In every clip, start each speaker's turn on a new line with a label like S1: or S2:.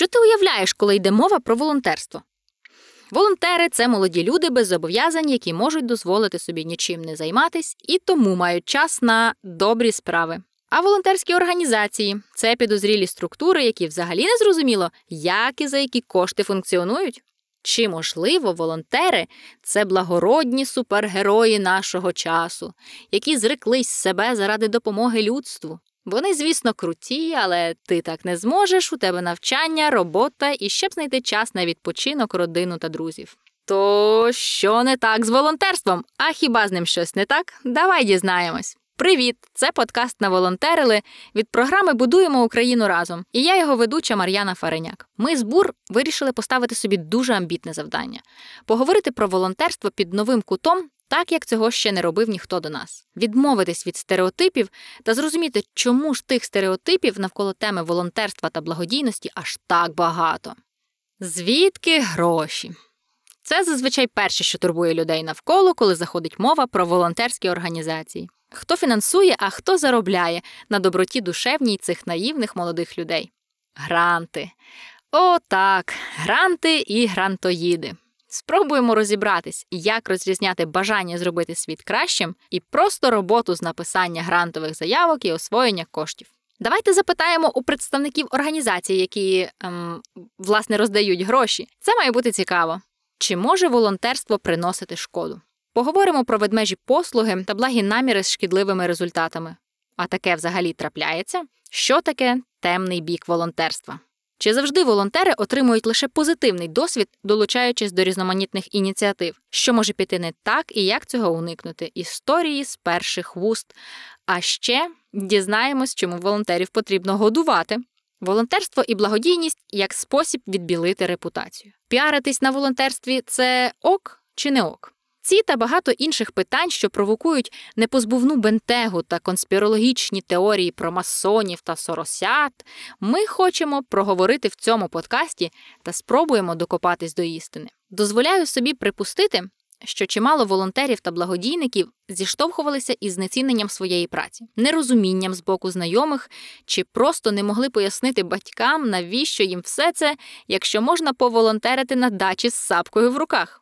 S1: Що ти уявляєш, коли йде мова про волонтерство? Волонтери це молоді люди без зобов'язань, які можуть дозволити собі нічим не займатись і тому мають час на добрі справи. А волонтерські організації це підозрілі структури, які взагалі не зрозуміло, як і за які кошти функціонують. Чи, можливо, волонтери це благородні супергерої нашого часу, які зреклись себе заради допомоги людству. Вони, звісно, круті, але ти так не зможеш. У тебе навчання, робота і ще б знайти час на відпочинок, родину та друзів. То що не так з волонтерством? А хіба з ним щось не так? Давай дізнаємось. Привіт! Це подкаст на волонтерили від програми Будуємо Україну разом. І я його ведуча Мар'яна Фареняк. Ми з БУР вирішили поставити собі дуже амбітне завдання поговорити про волонтерство під новим кутом, так як цього ще не робив ніхто до нас, відмовитись від стереотипів та зрозуміти, чому ж тих стереотипів навколо теми волонтерства та благодійності аж так багато. Звідки гроші? Це зазвичай перше, що турбує людей навколо, коли заходить мова про волонтерські організації. Хто фінансує, а хто заробляє на доброті душевній цих наївних молодих людей? Гранти. О, так, гранти і грантоїди. Спробуємо розібратись, як розрізняти бажання зробити світ кращим і просто роботу з написання грантових заявок і освоєння коштів. Давайте запитаємо у представників організацій, які ем, власне роздають гроші. Це має бути цікаво. Чи може волонтерство приносити шкоду? Поговоримо про ведмежі послуги та благі наміри з шкідливими результатами. А таке взагалі трапляється? Що таке темний бік волонтерства? Чи завжди волонтери отримують лише позитивний досвід, долучаючись до різноманітних ініціатив, що може піти не так і як цього уникнути? Історії з перших вуст. А ще дізнаємось, чому волонтерів потрібно годувати. Волонтерство і благодійність як спосіб відбілити репутацію. Піаритись на волонтерстві це ок чи не ок? Ці та багато інших питань, що провокують непозбувну бентегу та конспірологічні теорії про масонів та соросят, ми хочемо проговорити в цьому подкасті та спробуємо докопатись до істини. Дозволяю собі припустити, що чимало волонтерів та благодійників зіштовхувалися із знеціненням своєї праці, нерозумінням з боку знайомих чи просто не могли пояснити батькам, навіщо їм все це, якщо можна поволонтерити на дачі з сапкою в руках.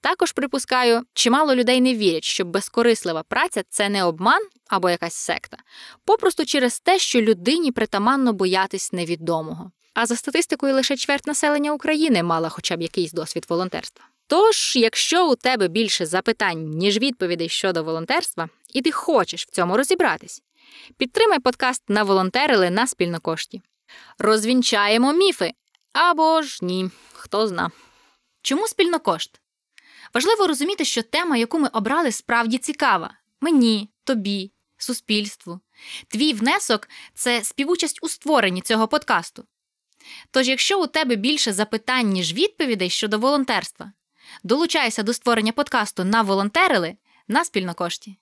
S1: Також припускаю, чимало людей не вірять, що безкорислива праця це не обман або якась секта, попросту через те, що людині притаманно боятись невідомого. А за статистикою лише чверть населення України мала хоча б якийсь досвід волонтерства. Тож, якщо у тебе більше запитань, ніж відповідей щодо волонтерства, і ти хочеш в цьому розібратись, підтримай подкаст на волонтерили на спільнокошті. Розвінчаємо міфи або ж ні, хто зна. Чому спільнокошт? Важливо розуміти, що тема, яку ми обрали, справді цікава мені, тобі, суспільству. Твій внесок це співучасть у створенні цього подкасту. Тож, якщо у тебе більше запитань, ніж відповідей щодо волонтерства, долучайся до створення подкасту на волонтерили на спільнокошті.